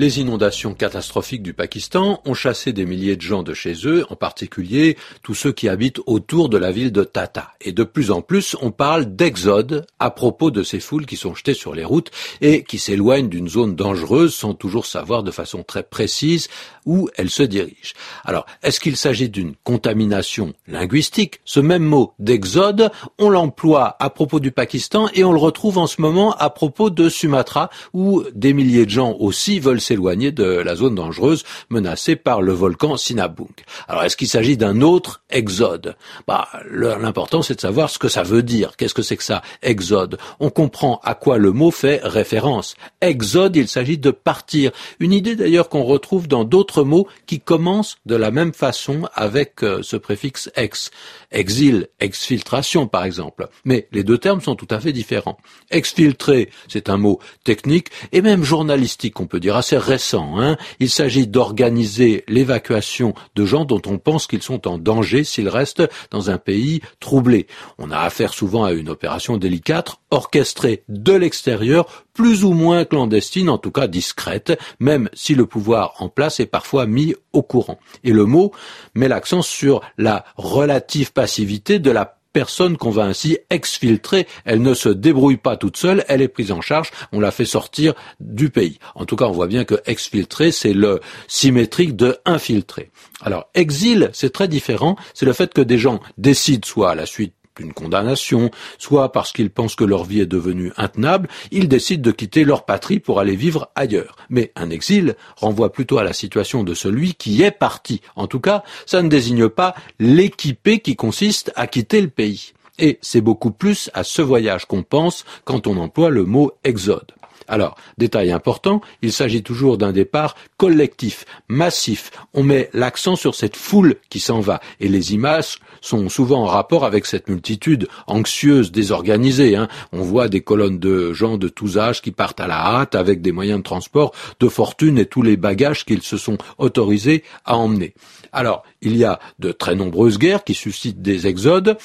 Les inondations catastrophiques du Pakistan ont chassé des milliers de gens de chez eux, en particulier tous ceux qui habitent autour de la ville de Tata. Et de plus en plus, on parle d'exode à propos de ces foules qui sont jetées sur les routes et qui s'éloignent d'une zone dangereuse sans toujours savoir de façon très précise où elles se dirigent. Alors, est-ce qu'il s'agit d'une contamination linguistique? Ce même mot d'exode, on l'emploie à propos du Pakistan et on le retrouve en ce moment à propos de Sumatra où des milliers de gens aussi veulent s'éloigner de la zone dangereuse menacée par le volcan Sinabung. Alors est-ce qu'il s'agit d'un autre exode? Bah, l'important c'est de savoir ce que ça veut dire. Qu'est-ce que c'est que ça, exode? On comprend à quoi le mot fait référence. Exode, il s'agit de partir. Une idée d'ailleurs qu'on retrouve dans d'autres mots qui commencent de la même façon avec euh, ce préfixe ex. Exil, exfiltration par exemple. Mais les deux termes sont tout à fait différents. Exfiltrer, c'est un mot technique et même journalistique, on peut dire assez récent. Hein. Il s'agit d'organiser l'évacuation de gens dont on pense qu'ils sont en danger s'ils restent dans un pays troublé. On a affaire souvent à une opération délicate, orchestrée de l'extérieur, plus ou moins clandestine, en tout cas discrète, même si le pouvoir en place est parfois mis au courant. Et le mot met l'accent sur la relative passivité de la personne qu'on va ainsi exfiltrer. Elle ne se débrouille pas toute seule, elle est prise en charge, on la fait sortir du pays. En tout cas, on voit bien que exfiltrer, c'est le symétrique de infiltrer. Alors, exil, c'est très différent, c'est le fait que des gens décident soit à la suite d'une condamnation, soit parce qu'ils pensent que leur vie est devenue intenable, ils décident de quitter leur patrie pour aller vivre ailleurs. Mais un exil renvoie plutôt à la situation de celui qui est parti. En tout cas, ça ne désigne pas l'équipé qui consiste à quitter le pays. Et c'est beaucoup plus à ce voyage qu'on pense quand on emploie le mot exode. Alors, détail important, il s'agit toujours d'un départ collectif, massif. On met l'accent sur cette foule qui s'en va. Et les images sont souvent en rapport avec cette multitude anxieuse, désorganisée. Hein. On voit des colonnes de gens de tous âges qui partent à la hâte avec des moyens de transport de fortune et tous les bagages qu'ils se sont autorisés à emmener. Alors, il y a de très nombreuses guerres qui suscitent des exodes.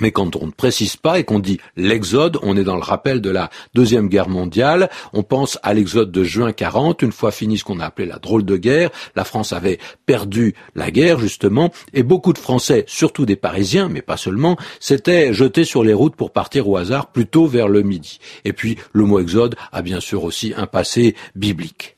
Mais quand on ne précise pas et qu'on dit l'exode, on est dans le rappel de la Deuxième Guerre mondiale. On pense à l'exode de juin 40, une fois fini ce qu'on a appelé la drôle de guerre. La France avait perdu la guerre, justement, et beaucoup de Français, surtout des Parisiens, mais pas seulement, s'étaient jetés sur les routes pour partir au hasard, plutôt vers le midi. Et puis, le mot exode a bien sûr aussi un passé biblique.